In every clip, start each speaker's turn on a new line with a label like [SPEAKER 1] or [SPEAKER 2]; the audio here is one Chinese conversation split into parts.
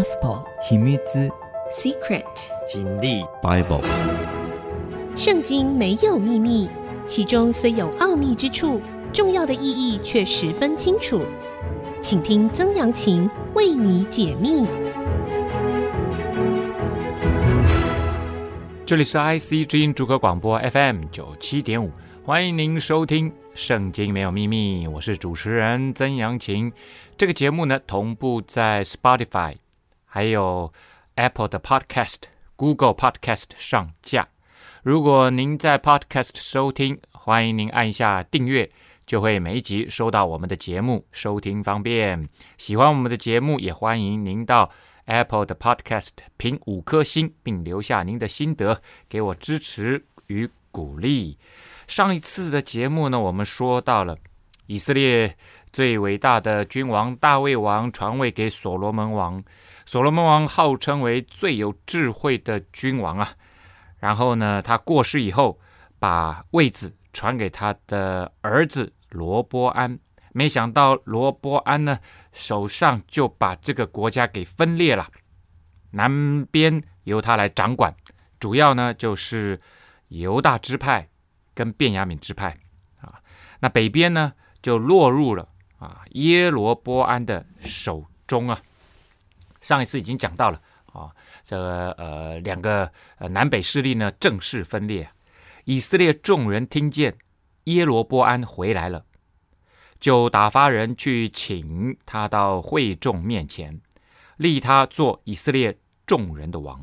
[SPEAKER 1] Gospel
[SPEAKER 2] 秘密
[SPEAKER 3] Secret
[SPEAKER 2] 真理 Bible
[SPEAKER 4] 圣经没有秘密，其中虽有奥秘之处，重要的意义却十分清楚。请听曾阳晴为你解密。
[SPEAKER 5] 这里是 IC 之音主歌广播 FM 九七点五，欢迎您收听《圣经没有秘密》，我是主持人曾阳晴。这个节目呢，同步在 Spotify、还有 Apple 的 Podcast、Google Podcast 上架。如果您在 Podcast 收听，欢迎您按下订阅，就会每一集收到我们的节目，收听方便。喜欢我们的节目，也欢迎您到 Apple 的 Podcast 评五颗星，并留下您的心得，给我支持与鼓励。上一次的节目呢，我们说到了以色列。最伟大的君王大卫王传位给所罗门王，所罗门王号称为最有智慧的君王啊。然后呢，他过世以后，把位子传给他的儿子罗波安。没想到罗波安呢，手上就把这个国家给分裂了，南边由他来掌管，主要呢就是犹大支派跟便雅悯支派啊。那北边呢就落入了。啊，耶罗波安的手中啊，上一次已经讲到了啊，这呃两个呃南北势力呢正式分裂。以色列众人听见耶罗波安回来了，就打发人去请他到会众面前，立他做以色列众人的王。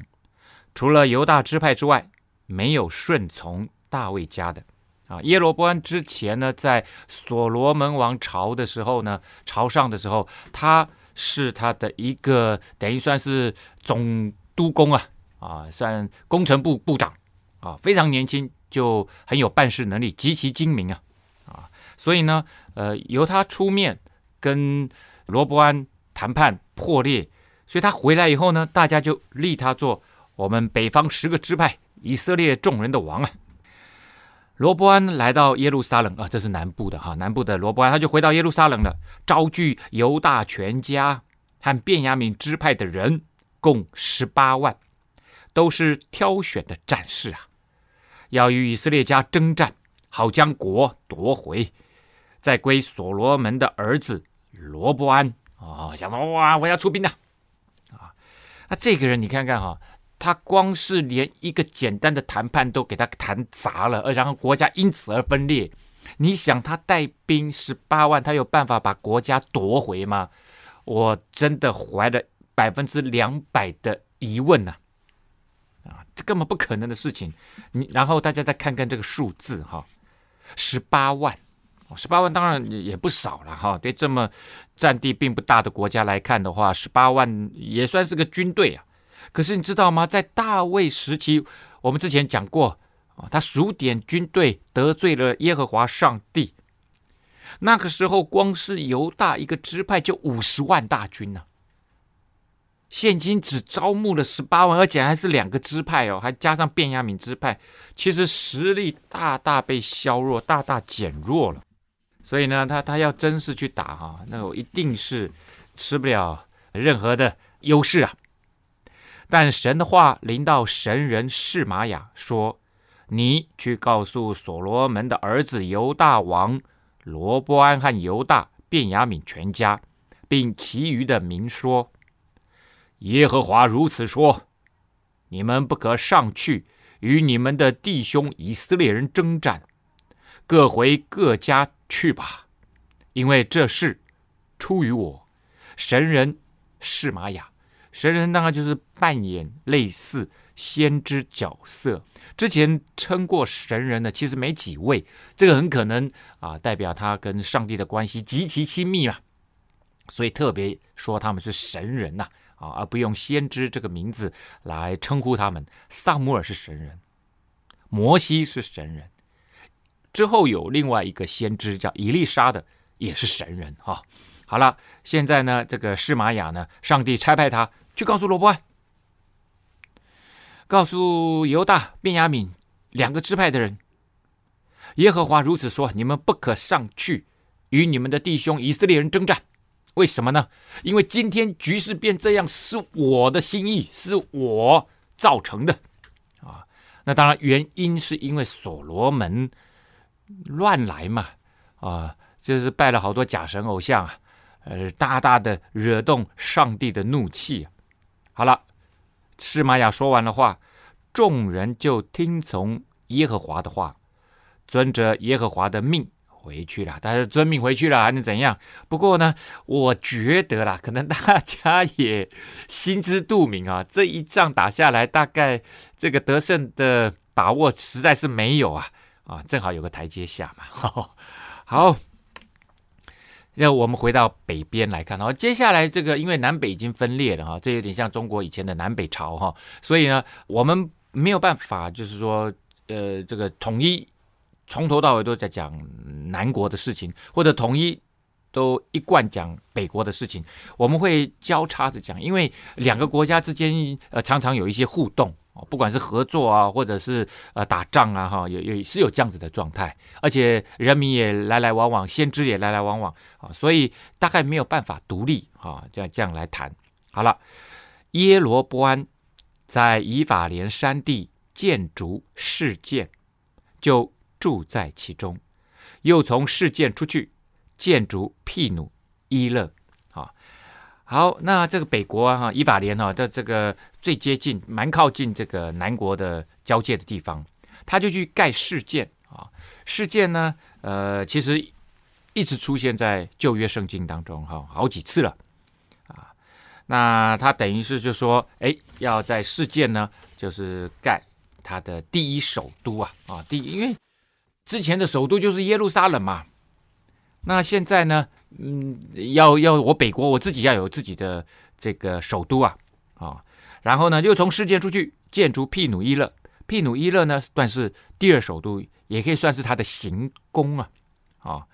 [SPEAKER 5] 除了犹大支派之外，没有顺从大卫家的。啊，耶罗波安之前呢，在所罗门王朝的时候呢，朝上的时候，他是他的一个等于算是总督工啊，啊，算工程部部长啊，非常年轻就很有办事能力，极其精明啊，啊，所以呢，呃，由他出面跟罗伯安谈判破裂，所以他回来以后呢，大家就立他做我们北方十个支派以色列众人的王啊。罗波安来到耶路撒冷啊，这是南部的哈，南部的罗波安他就回到耶路撒冷了，招聚犹大全家和便雅悯支派的人，共十八万，都是挑选的战士啊，要与以色列家征战，好将国夺回，再归所罗门的儿子罗波安啊，想说哇，我要出兵了啊，那这个人你看看哈。他光是连一个简单的谈判都给他谈砸了，而然后国家因此而分裂。你想他带兵十八万，他有办法把国家夺回吗？我真的怀了百分之两百的疑问呐！啊，这根本不可能的事情。你然后大家再看看这个数字哈，十八万，十八万当然也也不少了哈。对这么占地并不大的国家来看的话，十八万也算是个军队啊。可是你知道吗？在大卫时期，我们之前讲过啊，他数点军队得罪了耶和华上帝。那个时候，光是犹大一个支派就五十万大军呢。现今只招募了十八万，而且还是两个支派哦，还加上便雅悯支派，其实实力大大被削弱，大大减弱了。所以呢，他他要真是去打哈，那我一定是吃不了任何的优势啊。但神的话临到神人示玛雅说：“你去告诉所罗门的儿子犹大王罗波安和犹大便雅悯全家，并其余的民说：耶和华如此说：你们不可上去与你们的弟兄以色列人争战，各回各家去吧，因为这事出于我神人示玛雅。”神人当然就是扮演类似先知角色，之前称过神人的其实没几位，这个很可能啊代表他跟上帝的关系极其亲密嘛，所以特别说他们是神人呐啊，而不用先知这个名字来称呼他们。撒母耳是神人，摩西是神人，之后有另外一个先知叫伊丽莎的也是神人哈。好了，现在呢这个示玛雅呢，上帝差派他。去告诉罗波安，告诉犹大、便雅悯两个支派的人，耶和华如此说：你们不可上去与你们的弟兄以色列人争战，为什么呢？因为今天局势变这样是我的心意，是我造成的啊。那当然原因是因为所罗门乱来嘛啊，就是拜了好多假神偶像啊，呃，大大的惹动上帝的怒气。好了，示玛雅说完了话，众人就听从耶和华的话，遵着耶和华的命。回去了，但是遵命回去了，还能怎样？不过呢，我觉得啦，可能大家也心知肚明啊，这一仗打下来，大概这个得胜的把握实在是没有啊啊，正好有个台阶下嘛。好，好，那我们回到北边来看然后，接下来这个因为南北已经分裂了哈，这有点像中国以前的南北朝哈，所以呢，我们没有办法，就是说，呃，这个统一。从头到尾都在讲南国的事情，或者统一都一贯讲北国的事情，我们会交叉着讲，因为两个国家之间呃常常有一些互动，不管是合作啊，或者是呃打仗啊，哈，也也是有这样子的状态，而且人民也来来往往，先知也来来往往啊，所以大概没有办法独立啊，这样这样来谈。好了，耶罗波安在以法莲山地建筑示剑，就。住在其中，又从示剑出去，建筑毗努伊勒。好，那这个北国啊，哈，以法莲哈，在这个最接近、蛮靠近这个南国的交界的地方，他就去盖示剑啊。示剑呢，呃，其实一直出现在旧约圣经当中，哈，好几次了啊。那他等于是就说，哎，要在示剑呢，就是盖他的第一首都啊，啊，第一，因为。之前的首都就是耶路撒冷嘛，那现在呢，嗯，要要我北国我自己要有自己的这个首都啊，啊，然后呢，又从世界出去建筑毗努伊勒，毗努伊勒呢算是第二首都，也可以算是他的行宫啊，啊，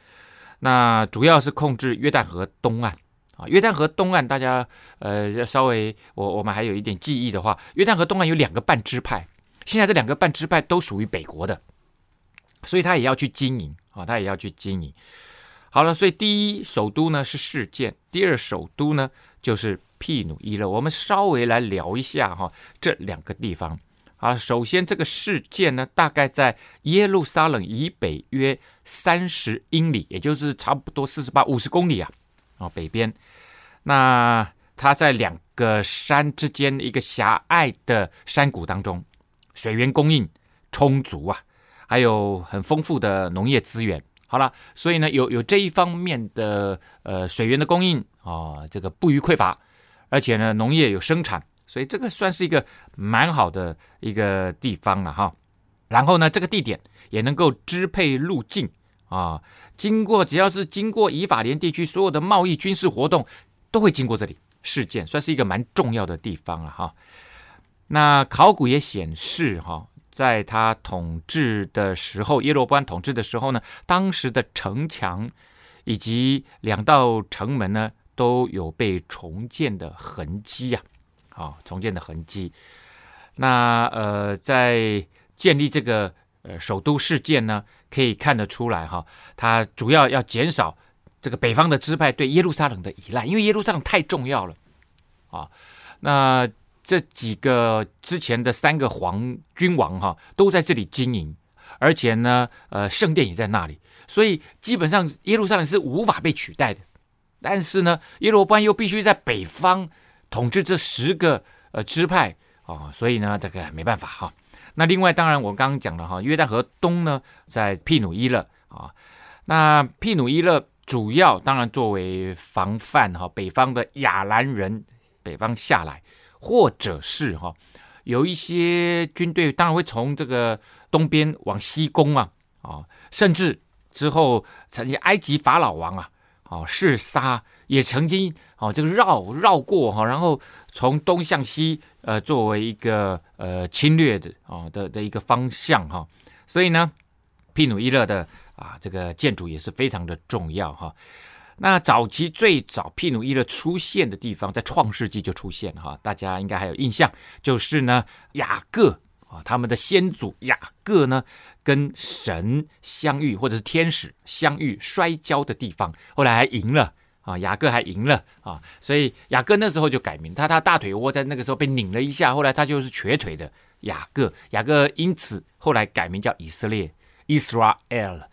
[SPEAKER 5] 那主要是控制约旦河东岸啊，约旦河东岸大家呃稍微我我们还有一点记忆的话，约旦河东岸有两个半支派，现在这两个半支派都属于北国的。所以他也要去经营啊，他也要去经营。好了，所以第一首都呢是事件，第二首都呢就是皮努伊勒。我们稍微来聊一下哈这两个地方。啊，首先这个事件呢，大概在耶路撒冷以北约三十英里，也就是差不多四十八五十公里啊，啊北边。那它在两个山之间一个狭隘的山谷当中，水源供应充足啊。还有很丰富的农业资源，好了，所以呢，有有这一方面的呃水源的供应啊，这个不虞匮乏，而且呢，农业有生产，所以这个算是一个蛮好的一个地方了哈。然后呢，这个地点也能够支配路径啊，经过只要是经过以法莲地区，所有的贸易军事活动都会经过这里，事件算是一个蛮重要的地方了哈。那考古也显示哈。在他统治的时候，耶罗波安统治的时候呢，当时的城墙以及两道城门呢，都有被重建的痕迹啊，啊，重建的痕迹。那呃，在建立这个呃首都事件呢，可以看得出来哈，他主要要减少这个北方的支派对耶路撒冷的依赖，因为耶路撒冷太重要了啊，那。这几个之前的三个皇君王哈都在这里经营，而且呢，呃，圣殿也在那里，所以基本上耶路撒冷是无法被取代的。但是呢，耶罗班又必须在北方统治这十个呃支派啊，所以呢，这个没办法哈。那另外，当然我刚刚讲了哈，约旦河东呢在庇努伊勒啊，那庇努伊勒主要当然作为防范哈北方的亚兰人北方下来。或者是哈，有一些军队当然会从这个东边往西攻啊，啊，甚至之后曾经埃及法老王啊，啊，示撒也曾经啊，这个绕绕过哈，然后从东向西呃，作为一个呃侵略的啊的的一个方向哈，所以呢，毗努伊勒的啊这个建筑也是非常的重要哈。那早期最早毗努伊勒出现的地方，在创世纪就出现了哈，大家应该还有印象，就是呢雅各啊，他们的先祖雅各呢跟神相遇，或者是天使相遇摔跤的地方，后来还赢了啊，雅各还赢了啊，所以雅各那时候就改名，他他大腿窝在那个时候被拧了一下，后来他就是瘸腿的雅各，雅各因此后来改名叫以色列，Israel，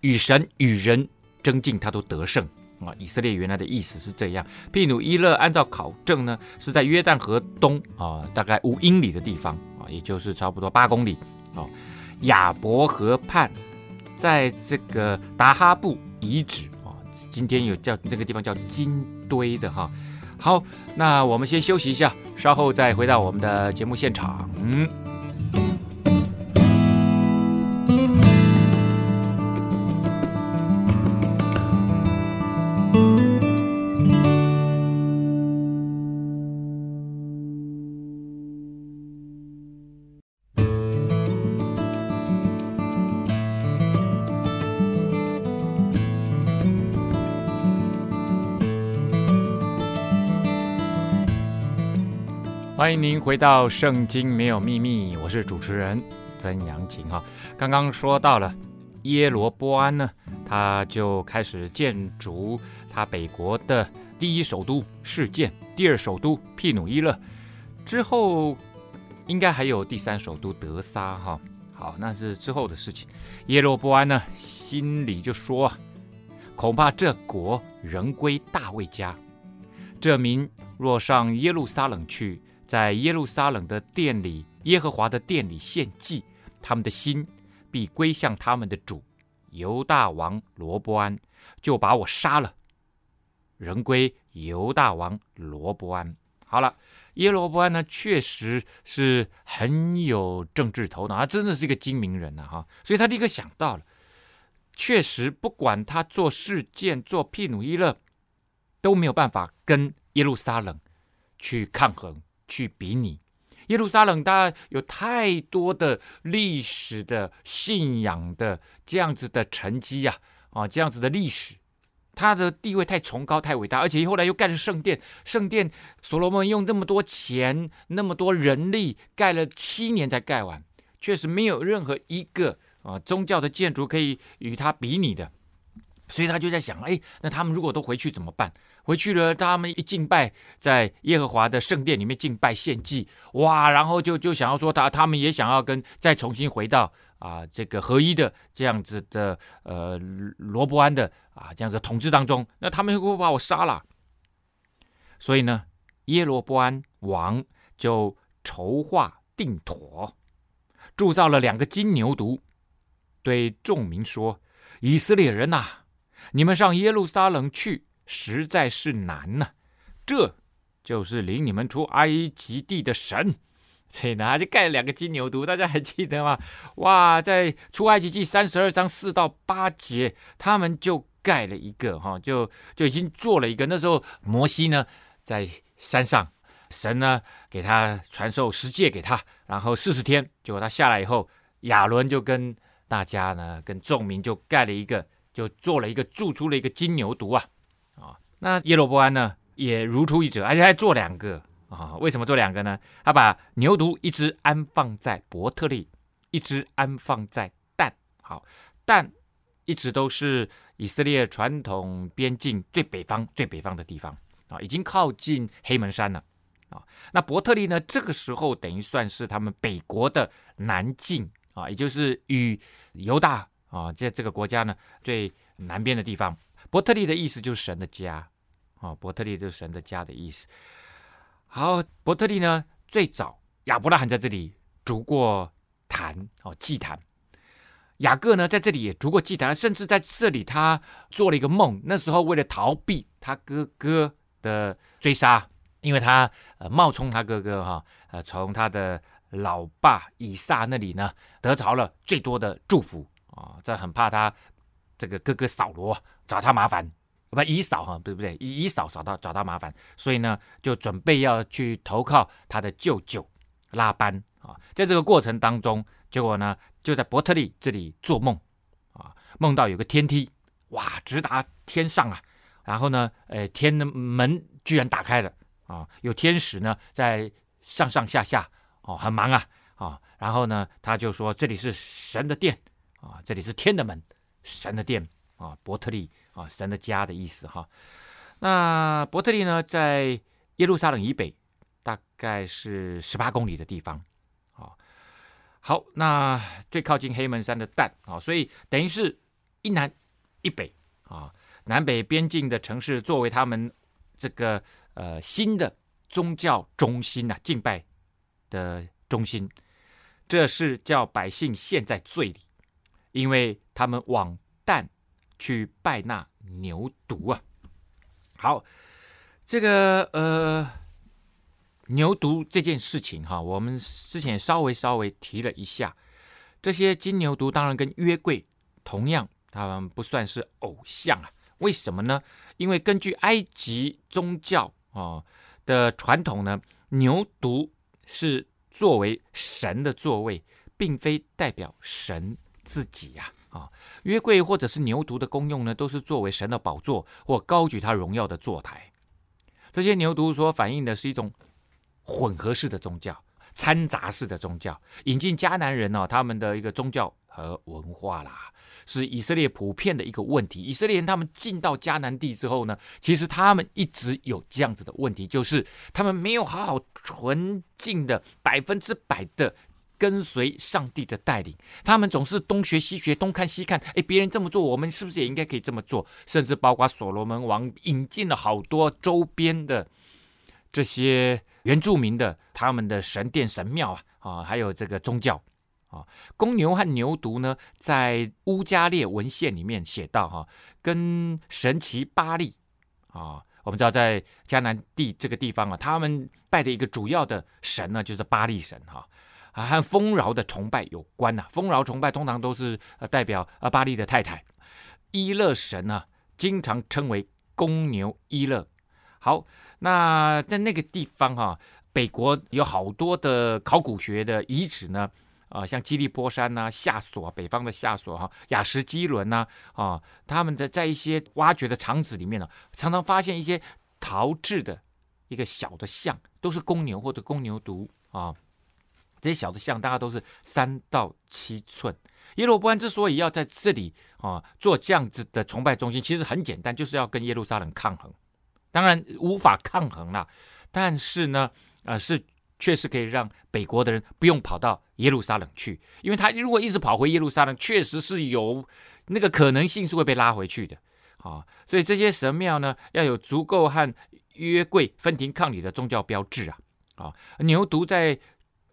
[SPEAKER 5] 与神与人争进，他都得胜啊。以色列原来的意思是这样。毗努伊勒按照考证呢，是在约旦河东啊，大概五英里的地方啊，也就是差不多八公里啊。雅伯河畔，在这个达哈布遗址啊。今天有叫那个地方叫金堆的哈，好，那我们先休息一下，稍后再回到我们的节目现场。欢迎您回到《圣经没有秘密》，我是主持人曾阳晴哈。刚刚说到了耶罗波安呢，他就开始建筑他北国的第一首都示剑，第二首都毗努伊勒，之后应该还有第三首都德撒哈。好，那是之后的事情。耶罗波安呢，心里就说：恐怕这国仍归大卫家，这民若上耶路撒冷去。在耶路撒冷的殿里，耶和华的殿里献祭，他们的心必归向他们的主犹大王罗波安，就把我杀了，人归犹大王罗波安。好了，耶罗波安呢，确实是很有政治头脑，他真的是一个精明人呐、啊，哈，所以他立刻想到了，确实不管他做事件、做庇努伊勒，都没有办法跟耶路撒冷去抗衡。去比拟。耶路撒冷，它有太多的历史的信仰的这样子的沉积呀，啊，这样子的历史，它的地位太崇高、太伟大，而且后来又盖了圣殿，圣殿所罗门用那么多钱、那么多人力盖了七年才盖完，确实没有任何一个啊宗教的建筑可以与它比拟的，所以他就在想，哎，那他们如果都回去怎么办？回去了，他们一敬拜，在耶和华的圣殿里面敬拜献祭，哇！然后就就想要说他，他们也想要跟再重新回到啊这个合一的这样子的呃罗伯安的啊这样子的统治当中，那他们会不会把我杀了？所以呢，耶罗伯安王就筹划定妥，铸造了两个金牛犊，对众民说：“以色列人呐、你们上耶路撒冷去。”实在是难呐、这就是领你们出埃及地的神。所以呢，他就盖了两个金牛犊，大家还记得吗？哇，在出埃及记三十二章四到八节，他们就盖了一个哈，就就已经做了一个。那时候摩西呢在山上，神呢给他传授十诫给他，然后四十天，结果他下来以后，亚伦就跟大家呢跟众民就盖了一个，就做了一个铸出了一个金牛犊啊。那耶罗波安呢，也如出一辙，而且还做两个啊？为什么做两个呢？他把牛犊一只安放在伯特利，一只安放在但。好，但一直都是以色列传统边境最北方、最北方的地方啊，已经靠近黑门山了啊。那伯特利呢，这个时候等于算是他们北国的南境啊，也就是与犹大啊这这个国家呢最南边的地方。伯特利的意思就是神的家，啊，伯特利就是神的家的意思。好，伯特利呢，最早亚伯拉罕在这里筑过坛，哦，祭坛。雅各呢，在这里也筑过祭坛，甚至在这里他做了一个梦。那时候为了逃避他哥哥的追杀，因为他呃冒充他哥哥哈，呃从他的老爸以撒那里呢得着了最多的祝福啊，这很怕他这个哥哥扫罗。找他麻烦，不以扫哈，对不对？以以扫找到找他麻烦，所以呢，就准备要去投靠他的舅舅拉班啊。在这个过程当中，结果呢，就在伯特利这里做梦啊，梦到有个天梯，哇，直达天上啊。然后呢，呃，天的门居然打开了啊，有天使呢在上上下下哦，很忙啊啊。然后呢，他就说这里是神的殿啊，这里是天的门，神的殿。啊，伯特利啊，神的家的意思哈。那伯特利呢，在耶路撒冷以北，大概是十八公里的地方。啊，好，那最靠近黑门山的蛋啊，所以等于是一南一北啊，南北边境的城市作为他们这个呃新的宗教中心啊，敬拜的中心，这是叫百姓陷在罪里，因为他们往但去拜那牛犊啊。好，这个呃牛犊这件事情哈，我们之前稍微稍微提了一下。这些金牛犊当然跟约柜同样，他们不算是偶像啊。为什么呢？因为根据埃及宗教啊的传统呢，牛犊是作为神的座位，并非代表神自己呀。啊，约柜或者是牛犊的功用呢，都是作为神的宝座或高举他荣耀的座台。这些牛犊所反映的是一种混合式的宗教、掺杂式的宗教，引进迦南人呢、哦，他们的一个宗教和文化啦，是以色列普遍的一个问题。以色列人他们进到迦南地之后呢，其实他们一直有这样子的问题，就是他们没有好好纯净的百分之百的。跟随上帝的带领，他们总是东学西学，东看西看。哎，别人这么做，我们是不是也应该可以这么做？甚至包括所罗门王引进了好多周边的这些原住民的他们的神殿神庙啊啊，还有这个宗教啊。公牛和牛犊呢，在乌加列文献里面写到哈，跟神奇巴力啊，我们知道在迦南地这个地方啊，他们拜的一个主要的神呢，就是巴力神哈。啊和丰饶的崇拜有关呐、丰饶崇拜通常都是呃代表呃巴利的太太伊勒神呢、啊，经常称为公牛伊勒。好，那在那个地方哈、啊，北国有好多的考古学的遗址呢，啊，像基利波山呐、夏索北方的夏索哈、亚什基伦呐，啊，他们的在一些挖掘的场址里面呢，常常发现一些陶制的一个小的像，都是公牛或者公牛犊啊。这些小的像大概都是三到七寸。耶罗波安之所以要在这里啊做这样子的崇拜中心，其实很简单，就是要跟耶路撒冷抗衡。当然无法抗衡啦，但是呢，呃，是确实可以让北国的人不用跑到耶路撒冷去，因为他如果一直跑回耶路撒冷，确实是有那个可能性是会被拉回去的啊。所以这些神庙呢，要有足够和约柜分庭抗礼的宗教标志啊啊，牛犊在。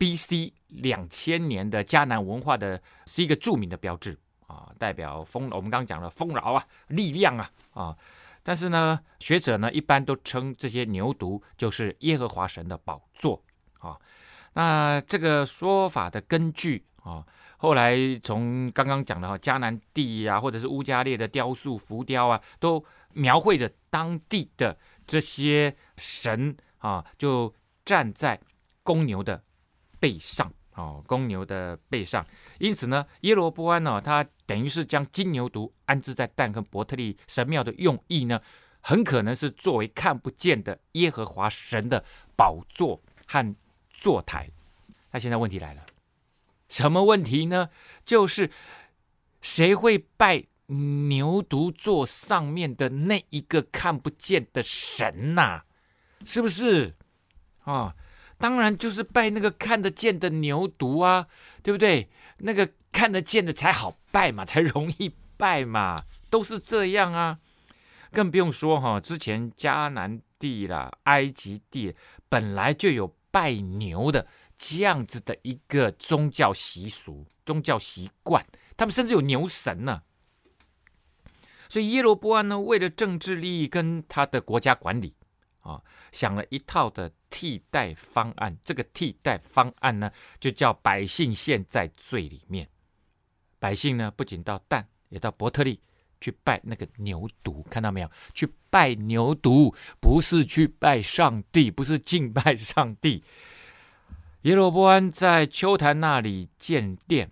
[SPEAKER 5] B.C. 两千年的迦南文化的是一个著名的标志啊，代表丰，我们刚刚讲了丰饶啊，力量啊啊。但是呢，学者呢一般都称这些牛犊就是耶和华神的宝座啊。那这个说法的根据啊，后来从刚刚讲的哈迦南地啊，或者是乌加列的雕塑浮雕啊，都描绘着当地的这些神啊，就站在公牛的。背上哦，公牛的背上，因此呢，耶罗波安呢，他等于是将金牛犊安置在但跟伯特利神庙的用意呢，很可能是作为看不见的耶和华神的宝座和座台。那现在问题来了，什么问题呢？就是谁会拜牛犊座上面的那一个看不见的神呐、是不是啊？当然就是拜那个看得见的牛犊啊，对不对？那个看得见的才好拜嘛，才容易拜嘛，都是这样啊。更不用说哈，之前迦南地啦、埃及地本来就有拜牛的这样子的一个宗教习俗、宗教习惯，他们甚至有牛神呢、所以耶罗波安呢，为了政治利益跟他的国家管理。啊，想了一套的替代方案，这个替代方案呢，就叫百姓陷在罪里面。百姓呢，不仅到但，也到伯特利去拜那个牛犊，看到没有？去拜牛犊，不是去拜上帝，不是敬拜上帝。耶罗波安在秋坛那里建殿，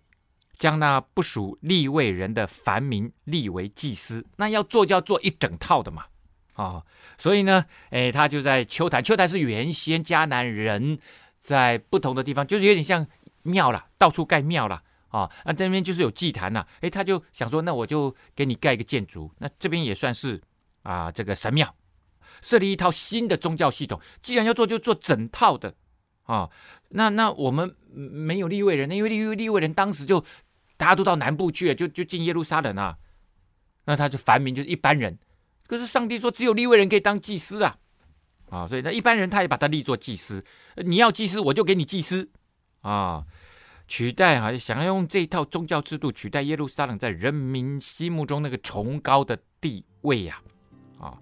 [SPEAKER 5] 将那不属利未人的凡民立为祭司，那要做就要做一整套的嘛。哦，所以呢，哎，他就在秋坛。秋坛是原先迦南人在不同的地方，就是有点像庙了，到处盖庙了啊。那这边就是有祭坛呐，哎，他就想说，那我就给你盖一个建筑，那这边也算是啊这个神庙。设立一套新的宗教系统。既然要做，就做整套的啊。那那我们没有利未人，因为利利未人当时就大家都到南部去了，就就进耶路撒冷啊。那他就凡民就是一般人。可是上帝说，只有立位人可以当祭司啊，啊，所以那一般人他也把他立作祭司。你要祭司，我就给你祭司啊。取代啊，想要用这一套宗教制度取代耶路撒冷在人民心目中那个崇高的地位呀，啊，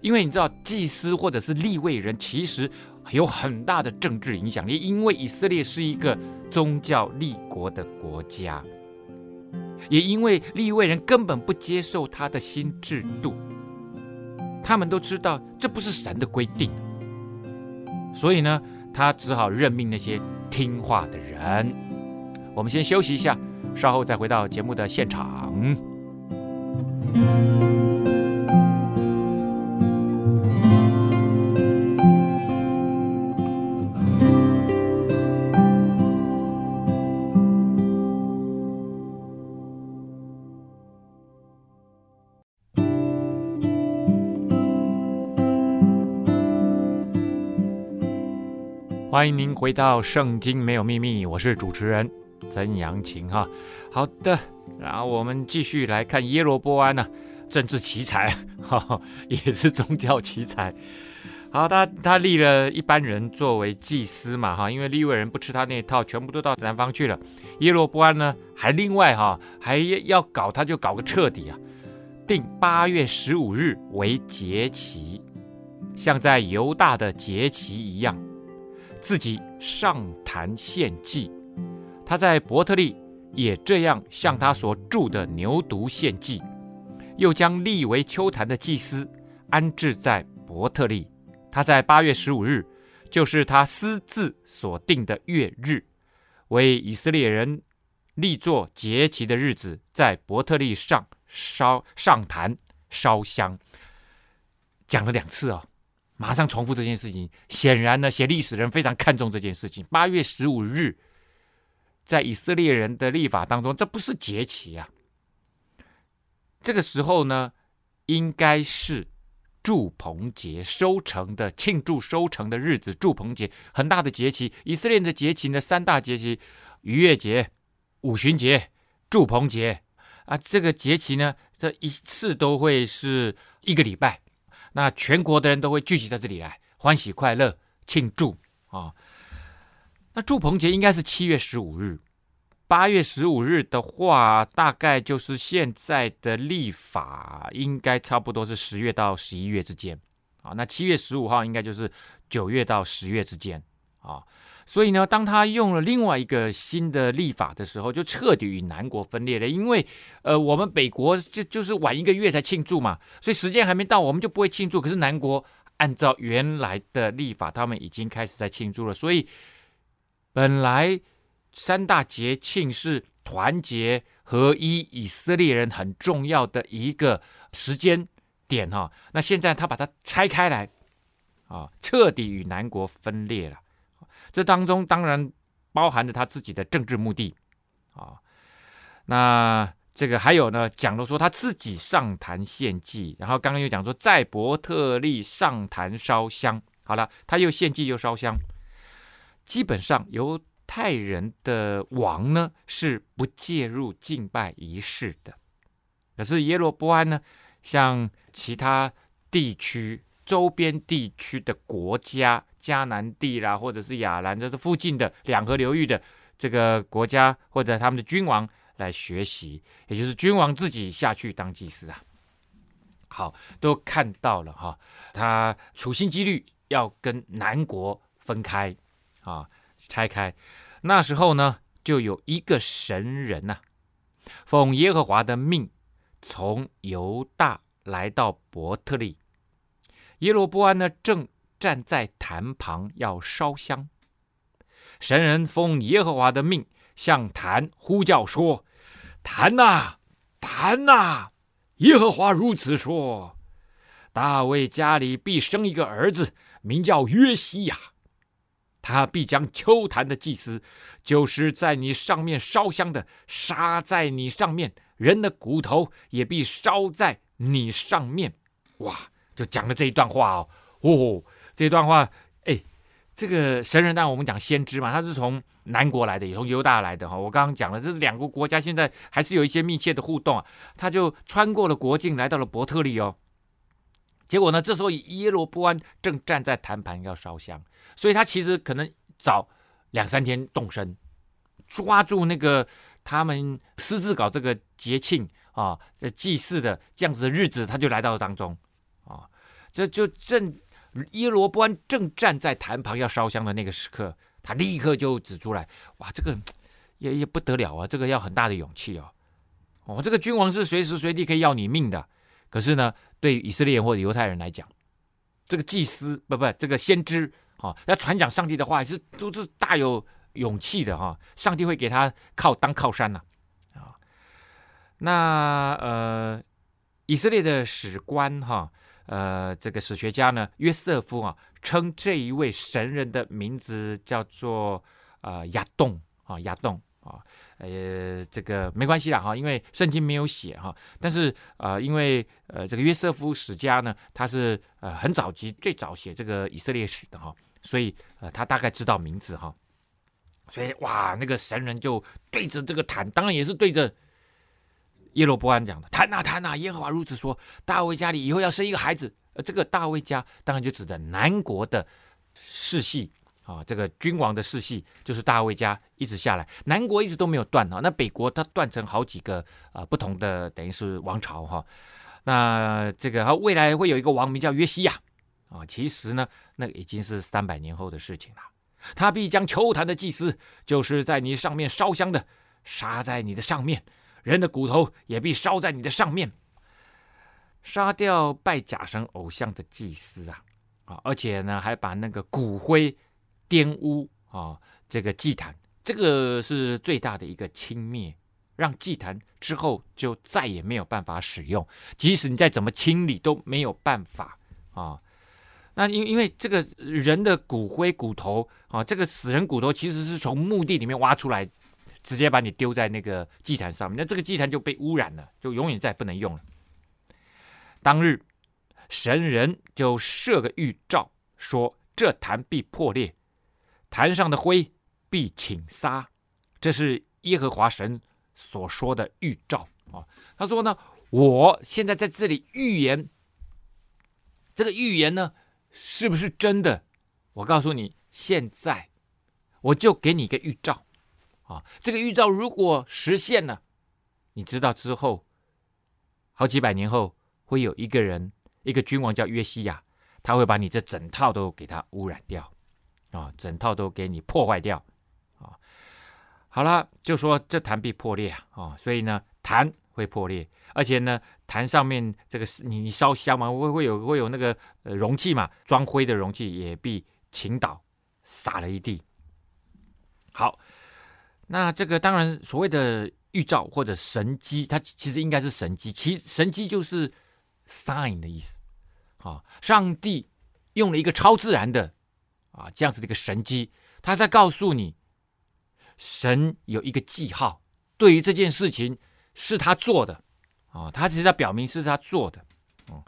[SPEAKER 5] 因为你知道祭司或者是立位人其实有很大的政治影响力，因为以色列是一个宗教立国的国家，也因为立位人根本不接受他的新制度，他们都知道这不是神的规定，所以呢，他只好任命那些听话的人。我们先休息一下，稍后再回到节目的现场。欢迎您回到《圣经没有秘密》，我是主持人。曾阳晴哈，好的，然后我们继续来看耶罗波安呢、政治奇才，哈，也是宗教奇才。好，他他立了一般人作为祭司嘛，哈，因为利未人不吃他那一套，全部都到南方去了。耶罗波安呢，还另外哈，还要搞，他就搞个彻底啊，定八月十五日为节期，像在犹大的节期一样，自己上坛献祭。他在伯特利也这样向他所铸的牛犊献祭，又将立为秋坛的祭司安置在伯特利。他在八月十五日，就是他私自所定的月日，为以色列人立作节期的日子，在伯特利上烧上坛烧香。讲了两次哦，马上重复这件事情。显然呢，写历史人非常看重这件事情。八月十五日。在以色列人的历法当中，这不是节期啊。这个时候呢，应该是祝棚节收成的庆祝收成的日子。祝棚节很大的节期，以色列的节期呢，三大节期：逾越节、五旬节、祝棚节啊。这个节期呢，这一次都会是一个礼拜，那全国的人都会聚集在这里来欢喜快乐庆祝啊。那祝棚节应该是七月十五日，八月十五日的话，大概就是现在的立法，应该差不多是十月到十一月之间啊。那七月十五号应该就是九月到十月之间啊。所以呢，当他用了另外一个新的历法的时候，就彻底与南国分裂了。因为呃，我们北国就就是晚一个月才庆祝嘛，所以时间还没到，我们就不会庆祝。可是南国按照原来的历法，他们已经开始在庆祝了，所以。本来三大节庆是团结合一以色列人很重要的一个时间点哈，那现在他把它拆开来啊，彻底与南国分裂了。这当中当然包含着他自己的政治目的啊。那这个还有呢，讲了说他自己上坛献祭，然后刚刚又讲说在伯特利上坛烧香。好了，他又献祭又烧香。基本上犹太人的王呢是不介入敬拜仪式的，可是耶罗波安呢，像其他地区周边地区的国家，迦南地啦，或者是亚兰，这是附近的两河流域的这个国家，或者他们的君王来学习，也就是君王自己下去当祭司啊。好，都看到了哈，他处心积虑要跟南国分开。啊，拆开，那时候呢，就有一个神人呐、奉耶和华的命，从犹大来到伯特利。耶罗波安呢，正站在坛旁要烧香。神人奉耶和华的命，向坛呼叫说：“坛呐，坛呐！耶和华如此说：大卫家里必生一个儿子，名叫约西亚。”他必将秋坛的祭司，就是在你上面烧香的，杀在你上面；人的骨头也必烧在你上面。哇，就讲了这一段话哦，哦，这段话，哎，这个神人当然我们讲先知嘛，他是从南国来的，也从犹大来的哈。我刚刚讲了，这是两个国家现在还是有一些密切的互动啊。他就穿过了国境，来到了伯特利哦。结果呢，这时候耶罗波安正站在坛盘要烧香，所以他其实可能早两三天动身，抓住那个他们私自搞这个节庆啊、祭祀的这样子的日子，他就来到当中啊。这就正耶罗波安正站在坛旁要烧香的那个时刻，他立刻就指出来，哇，这个也也不得了啊，这个要很大的勇气哦。哦，这个君王是随时随地可以要你命的，可是呢，对以色列或者犹太人来讲，这个祭司不不，这个先知啊，要传讲上帝的话，是都是大有勇气的哈。上帝会给他靠当靠山呐啊。那呃，以色列的史官哈。呃，这个史学家呢，约瑟夫啊，称这一位神人的名字叫做呃亚栋啊，亚栋啊，呃，这个没关系啦哈，因为圣经没有写哈，但是呃，因为呃这个约瑟夫史家呢，他是呃很早期最早写这个以色列史的哈，所以呃他大概知道名字哈，所以哇，那个神人就对着这个坛，当然也是对着。耶罗波安讲的，谈哪谈哪，耶和华如此说：大卫家里以后要生一个孩子，呃，这个大卫家当然就指的南国的世系啊，这个君王的世系就是大卫家一直下来，南国一直都没有断啊，那北国它断成好几个啊不同的，等于是王朝哈。那这个未来会有一个王名叫约西亚啊，其实呢，那已经是三百年后的事情了。他必将求坛的祭司，就是在你上面烧香的，杀在你的上面。人的骨头也必烧在你的上面，杀掉拜假神偶像的祭司啊啊！而且呢，还把那个骨灰玷污啊，这个祭坛，这个是最大的一个轻蔑，让祭坛之后就再也没有办法使用，即使你再怎么清理都没有办法啊。那因因为这个人的骨灰骨头啊，这个死人骨头其实是从墓地里面挖出来。直接把你丢在那个祭坛上面，那这个祭坛就被污染了，就永远再不能用了。当日，神人就设个预兆，说这坛必破裂，坛上的灰必倾撒。这是耶和华神所说的预兆啊。他说呢，我现在在这里预言，这个预言呢，是不是真的？我告诉你，现在我就给你一个预兆。啊，这个预兆如果实现了，你知道之后，好几百年后会有一个人，一个君王叫约西亚，他会把你这整套都给他污染掉，啊，整套都给你破坏掉，啊，好了，就说这坛必破裂啊，所以呢，坛会破裂，而且呢，坛上面这个你你烧香嘛，会会有会有那个容器嘛，装灰的容器也必倾倒，洒了一地，好。那这个当然，所谓的预兆或者神迹，它其实应该是神迹。其神迹就是 sign 的意思，啊，上帝用了一个超自然的啊这样子的一个神迹，他在告诉你，神有一个记号，对于这件事情是他做的，啊，他其实在表明是他做的，啊，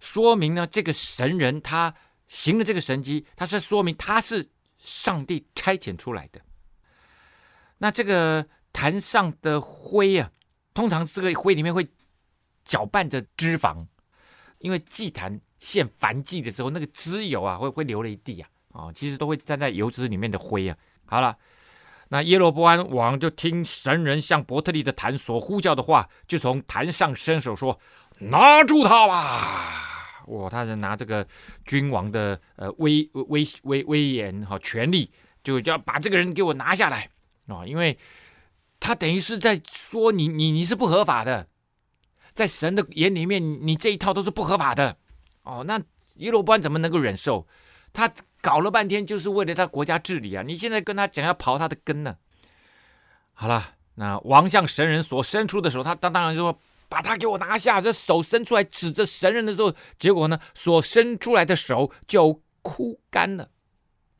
[SPEAKER 5] 说明呢这个神人他行了这个神迹，他是说明他是上帝差遣出来的。那这个坛上的灰啊，通常这个灰里面会搅拌着脂肪，因为祭坛献燔祭的时候，那个脂油啊会会流了一地啊，啊，其实都会沾在油脂里面的灰啊。好了，那耶罗波安王就听神人向伯特利的坛所呼叫的话，就从坛上伸手说：“拿住他吧！”哇，他是拿这个君王的呃威威威威严和权力，就要把这个人给我拿下来。啊，因为他等于是在说你你你是不合法的，在神的眼里面，你这一套都是不合法的。哦，那耶罗波安怎么能够忍受？他搞了半天就是为了他国家治理啊！你现在跟他讲要刨他的根呢？好了，那王向神人所伸出的手，他当当然就说把他给我拿下。这手伸出来指着神人的时候，结果呢，所伸出来的手就枯干了。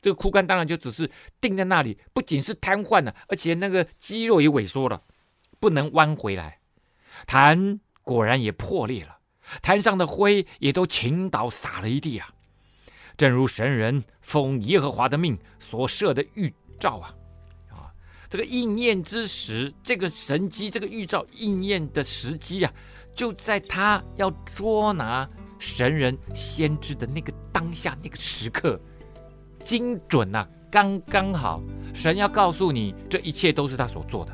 [SPEAKER 5] 这个枯干当然就只是定在那里，不仅是瘫痪了，而且那个肌肉也萎缩了，不能弯回来。坛果然也破裂了，坛上的灰也都倾倒洒了一地啊，正如神人奉耶和华的命所设的预兆啊，啊，这个应验之时，这个神机，这个预兆应验的时机啊，就在他要捉拿神人先知的那个当下那个时刻，精准呐、刚刚好，神要告诉你，这一切都是他所做的，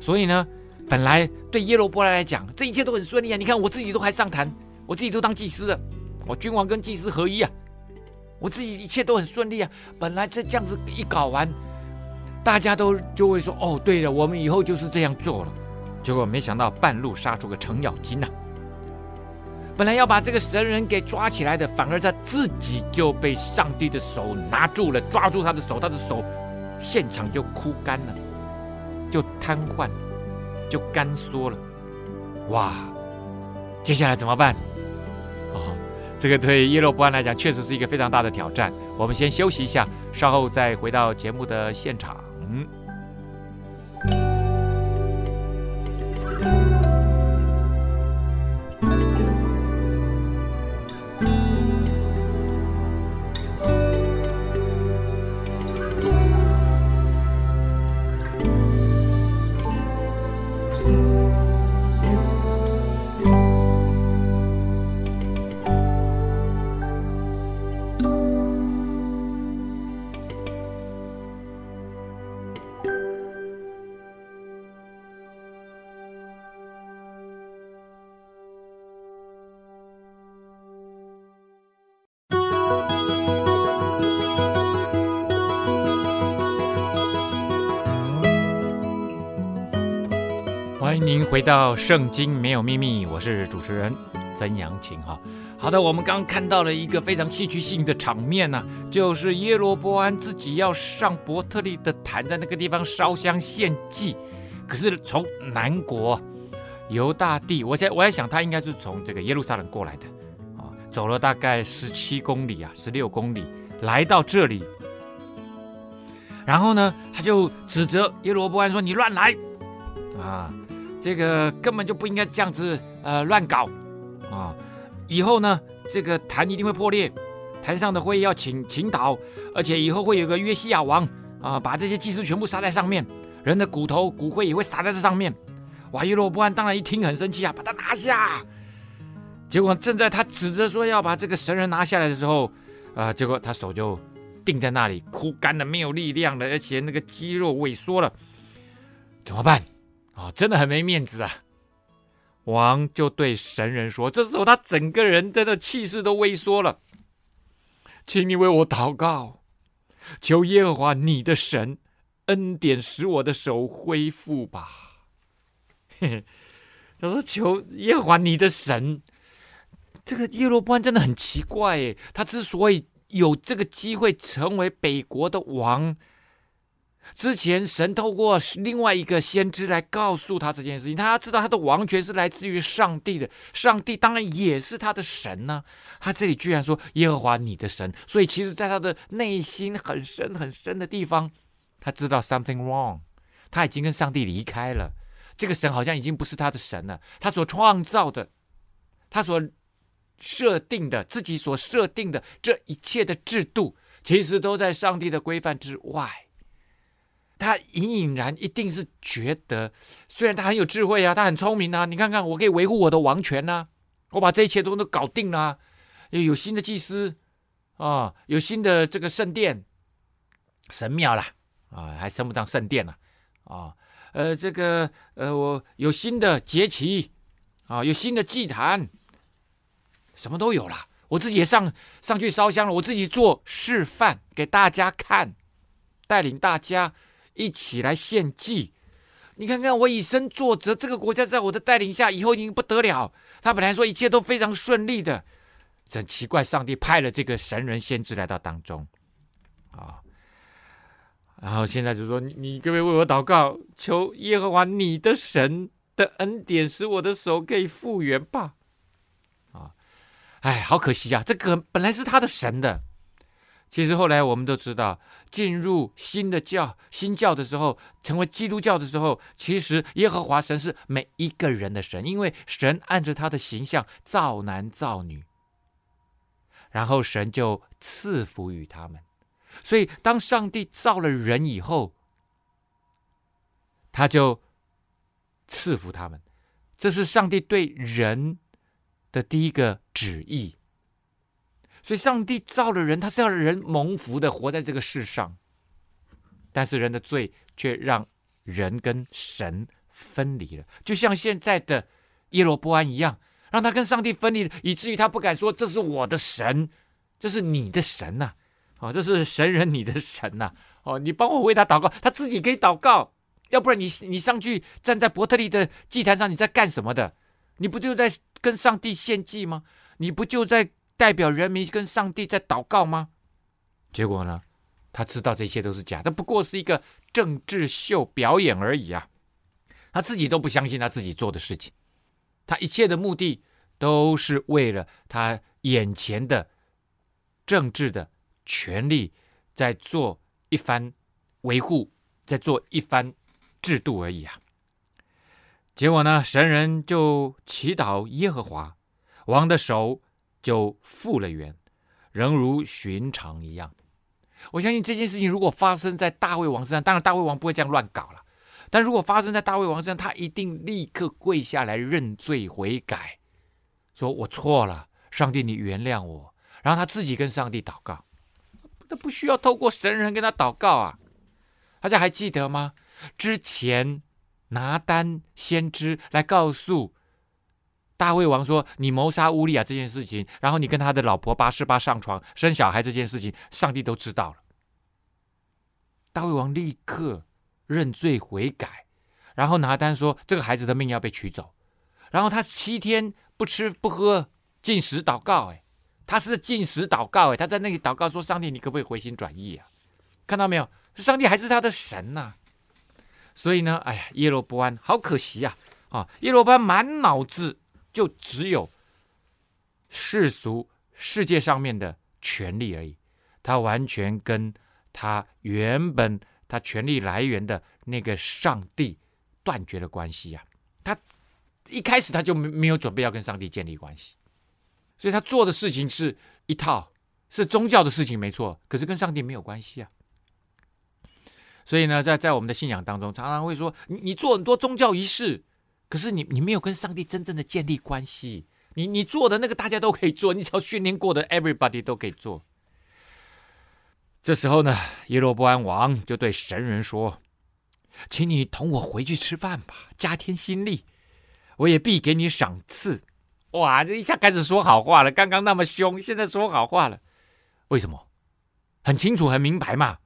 [SPEAKER 5] 所以呢。本来对耶罗波安来讲，这一切都很顺利啊！你看我自己都还上坛，我自己都当祭司了，我君王跟祭司合一啊，我自己一切都很顺利啊！本来这这样子一搞完，大家都就会说：“哦，对了，我们以后就是这样做了。”结果没想到半路杀出个程咬金呐！本来要把这个神人给抓起来的，反而他自己就被上帝的手拿住了，抓住他的手，他的手现场就枯干了，就瘫痪。就干缩了，哇！接下来怎么办？哦，这个对耶罗波安来讲确实是一个非常大的挑战。我们先休息一下，稍后再回到节目的现场。回到《圣经没有秘密》，我是主持人曾阳晴哈。好的，我们刚刚看到了一个非常戏剧性的场面呢、就是耶罗波安自己要上伯特利的坛，在那个地方烧香献祭。可是从南国犹大地，我在我在想，他应该是从这个耶路撒冷过来的啊，走了大概十七公里啊，十六公里来到这里，然后呢，他就指责耶罗波安说：“你乱来啊！”这个根本就不应该这样子，呃，乱搞啊！以后呢，这个坛一定会破裂，坛上的灰要请请倒，而且以后会有个约西亚王啊，把这些祭司全部杀在上面，人的骨头骨灰也会撒在这上面。哇！耶罗波安当然一听很生气啊，把他拿下。结果正在他指着说要把这个神人拿下来的时候，啊，结果他手就定在那里，枯干了，没有力量了，而且那个肌肉萎缩了，怎么办？啊、真的很没面子啊！王就对神人说：“这时候他整个人真的气势都萎缩了，请你为我祷告，求耶和华你的神恩典使我的手恢复吧。”嘿嘿，他说：“求耶和华你的神。”这个耶罗波安真的很奇怪诶，他之所以有这个机会成为北国的王。之前神透过另外一个先知来告诉他这件事情，他知道他的王权是来自于上帝的，上帝当然也是他的神呢、他这里居然说耶和华你的神，所以其实在他的内心很深很深的地方，他知道 something wrong，他已经跟上帝离开了，这个神好像已经不是他的神了，他所创造的，他所设定的，自己所设定的这一切的制度，其实都在上帝的规范之外。他隐隐然一定是觉得，虽然他很有智慧啊，他很聪明啊，你看看，我可以维护我的王权呐，我把这一切都都搞定了，有新的祭司啊，有新的这个圣殿、神庙啦，啊，还称不上圣殿了啊，呃，这个呃，我有新的节期啊，有新的祭坛，什么都有了，我自己也上上去烧香了，我自己做示范给大家看，带领大家。一起来献祭，你看看我以身作则，这个国家在我的带领下，以后已经不得了。他本来说一切都非常顺利的，真奇怪，上帝派了这个神人先知来到当中，啊，然后现在就说你，你各位为我祷告，求耶和华你的神的恩典，使我的手可以复原吧。啊，哎，好可惜啊，这个本来是他的神的。其实后来我们都知道，进入新的教、新教的时候，成为基督教的时候，其实耶和华神是每一个人的神，因为神按着他的形象造男造女，然后神就赐福于他们。所以当上帝造了人以后，他就赐福他们。这是上帝对人的第一个旨意。所以，上帝造了人，他是要人蒙福的，活在这个世上。但是，人的罪却让人跟神分离了，就像现在的耶罗波安一样，让他跟上帝分离了，以至于他不敢说：“这是我的神，这是你的神呐！”哦，这是神人你的神呐！哦，你帮我为他祷告，他自己可以祷告。要不然，你你上去站在伯特利的祭坛上，你在干什么的？你不就在跟上帝献祭吗？你不就在？代表人民跟上帝在祷告吗？结果呢？他知道这些都是假的，不过是一个政治秀表演而已啊！他自己都不相信他自己做的事情，他一切的目的都是为了他眼前的政治的权力，在做一番维护，在做一番制度而已啊！结果呢？神人就祈祷耶和华，王的手。就复了原，仍如寻常一样。我相信这件事情如果发生在大卫王身上，当然大卫王不会这样乱搞了。但如果发生在大卫王身上，他一定立刻跪下来认罪悔改，说我错了，上帝你原谅我。然后他自己跟上帝祷告，他不需要透过神人跟他祷告啊。大家还记得吗？之前拿单先知来告诉。大卫王说：“你谋杀乌利亚这件事情，然后你跟他的老婆拔示巴上床生小孩这件事情，上帝都知道了。”大卫王立刻认罪悔改，然后拿单说：“这个孩子的命要被取走。”然后他七天不吃不喝，禁食祷告。哎，他是禁食祷告。哎，他在那里祷告说：“上帝，你可不可以回心转意啊？”看到没有？上帝还是他的神呐、所以呢，哎呀，耶罗波安好可惜啊！啊，耶罗波安满脑子。就只有世俗世界上面的权力而已，他完全跟他原本他权力来源的那个上帝断绝了关系呀。他一开始他就没没有准备要跟上帝建立关系，所以他做的事情是一套是宗教的事情没错，可是跟上帝没有关系啊。所以呢，在在我们的信仰当中，常常会说你你做很多宗教仪式。可是你你没有跟上帝真正的建立关系，你你做的那个大家都可以做，你只要训练过的 everybody 都可以做。这时候呢，耶罗波安王就对神人说：“请你同我回去吃饭吧，加添心力，我也必给你赏赐。”哇，这一下开始说好话了，刚刚那么凶，现在说好话了，为什么？很清楚很明白嘛，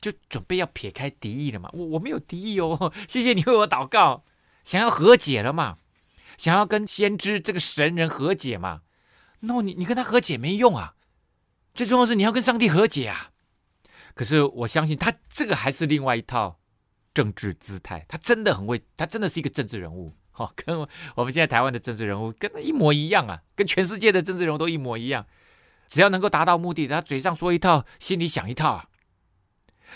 [SPEAKER 5] 就准备要撇开敌意了嘛。我我没有敌意哦，谢谢你为我祷告。想要和解了嘛？想要跟先知这个神人和解嘛？No，你你跟他和解没用啊！最重要是你要跟上帝和解啊！可是我相信他这个还是另外一套政治姿态，他真的很会，他真的是一个政治人物，哈，跟我们现在台湾的政治人物跟他一模一样啊，跟全世界的政治人物都一模一样，只要能够达到目的，他嘴上说一套，心里想一套啊。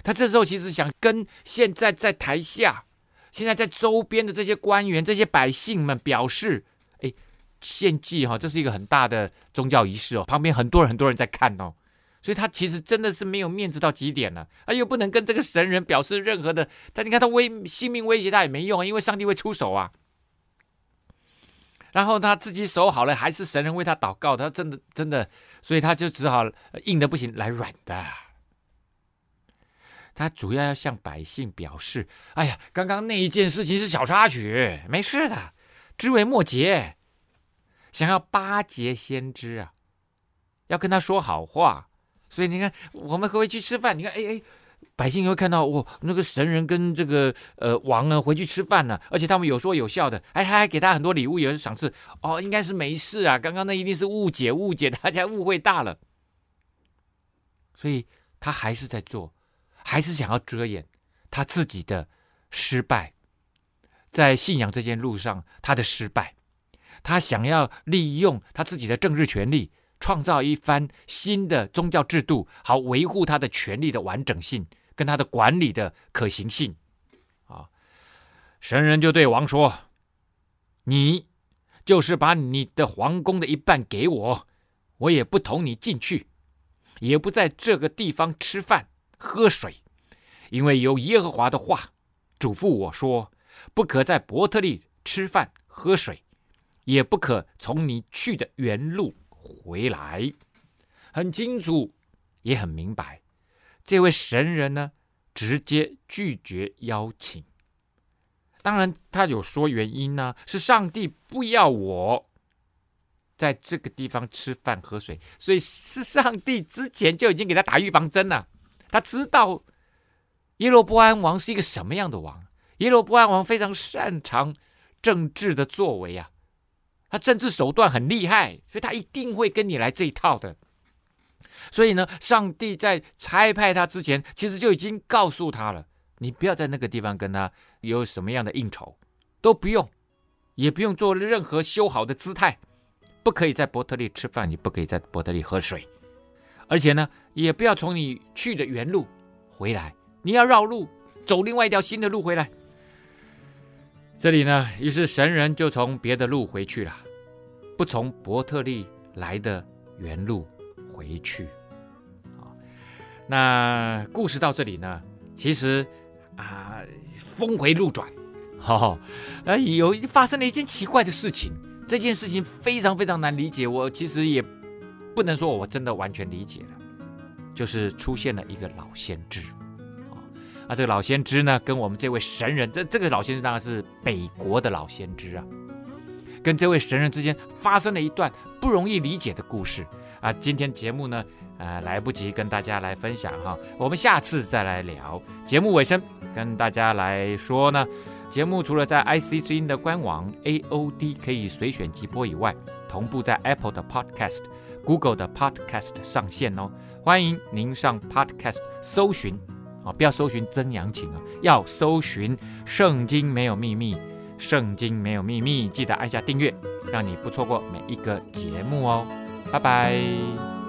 [SPEAKER 5] 他这时候其实想跟现在在台下。现在在周边的这些官员、这些百姓们表示：“哎，献祭哈，这是一个很大的宗教仪式哦，旁边很多人很多人在看哦，所以他其实真的是没有面子到极点了，他又不能跟这个神人表示任何的，但你看他威性命威胁他也没用啊，因为上帝会出手啊。然后他自己守好了，还是神人为他祷告，他真的真的，所以他就只好硬的不行来软的。”他主要要向百姓表示：“哎呀，刚刚那一件事情是小插曲，没事的，知微末节。想要巴结先知啊，要跟他说好话。所以你看，我们回去吃饭，你看，哎哎，百姓会看到哦，那个神人跟这个呃王呢回去吃饭了，而且他们有说有笑的，哎，还还给他很多礼物，有赏赐。哦，应该是没事啊，刚刚那一定是误解，误解，大家误会大了。所以他还是在做。”还是想要遮掩他自己的失败，在信仰这件路上他的失败，他想要利用他自己的政治权力创造一番新的宗教制度，好维护他的权力的完整性跟他的管理的可行性。啊，神人就对王说：“你就是把你的皇宫的一半给我，我也不同你进去，也不在这个地方吃饭喝水，因为有耶和华的话嘱咐我说，不可在伯特利吃饭喝水。”也不可从你去的原路回来，很清楚，也很明白。这位神人呢，直接拒绝邀请。当然，他有说原因呢，是上帝不要我在这个地方吃饭喝水，所以是上帝之前就已经给他打预防针了。他知道耶罗波安王是一个什么样的王，耶罗波安王非常擅长政治的作为啊。他政治手段很厉害，所以他一定会跟你来这一套的。所以呢，上帝在差派他之前，其实就已经告诉他了：你不要在那个地方跟他有什么样的应酬，都不用，也不用做任何修好的姿态，不可以在伯特利吃饭，你不可以在伯特利喝水，而且呢，也不要从你去的原路回来，你要绕路走另外一条新的路回来。这里呢，于是神人就从别的路回去了，不从伯特利来的原路回去。啊，那故事到这里呢，其实啊，峰回路转，哈、哦，呃，有发生了一件奇怪的事情。这件事情非常非常难理解，我其实也不能说我真的完全理解了，就是出现了一个老先知。啊，这个老先知呢，跟我们这位神人，这这个老先知当然是北国的老先知啊，跟这位神人之间发生了一段不容易理解的故事啊。今天节目呢，呃，来不及跟大家来分享哈，我们下次再来聊。节目尾声跟大家来说呢，节目除了在 IC 之音的官网 AOD 可以随选即播以外，同步在 Apple 的 Podcast、Google 的 Podcast 上线哦。欢迎您上 Podcast 搜寻。啊，不要搜寻曾阳晴啊，要搜寻《圣经没有秘密》，《圣经没有秘密》，记得按下订阅，让你不错过每一个节目哦。拜拜。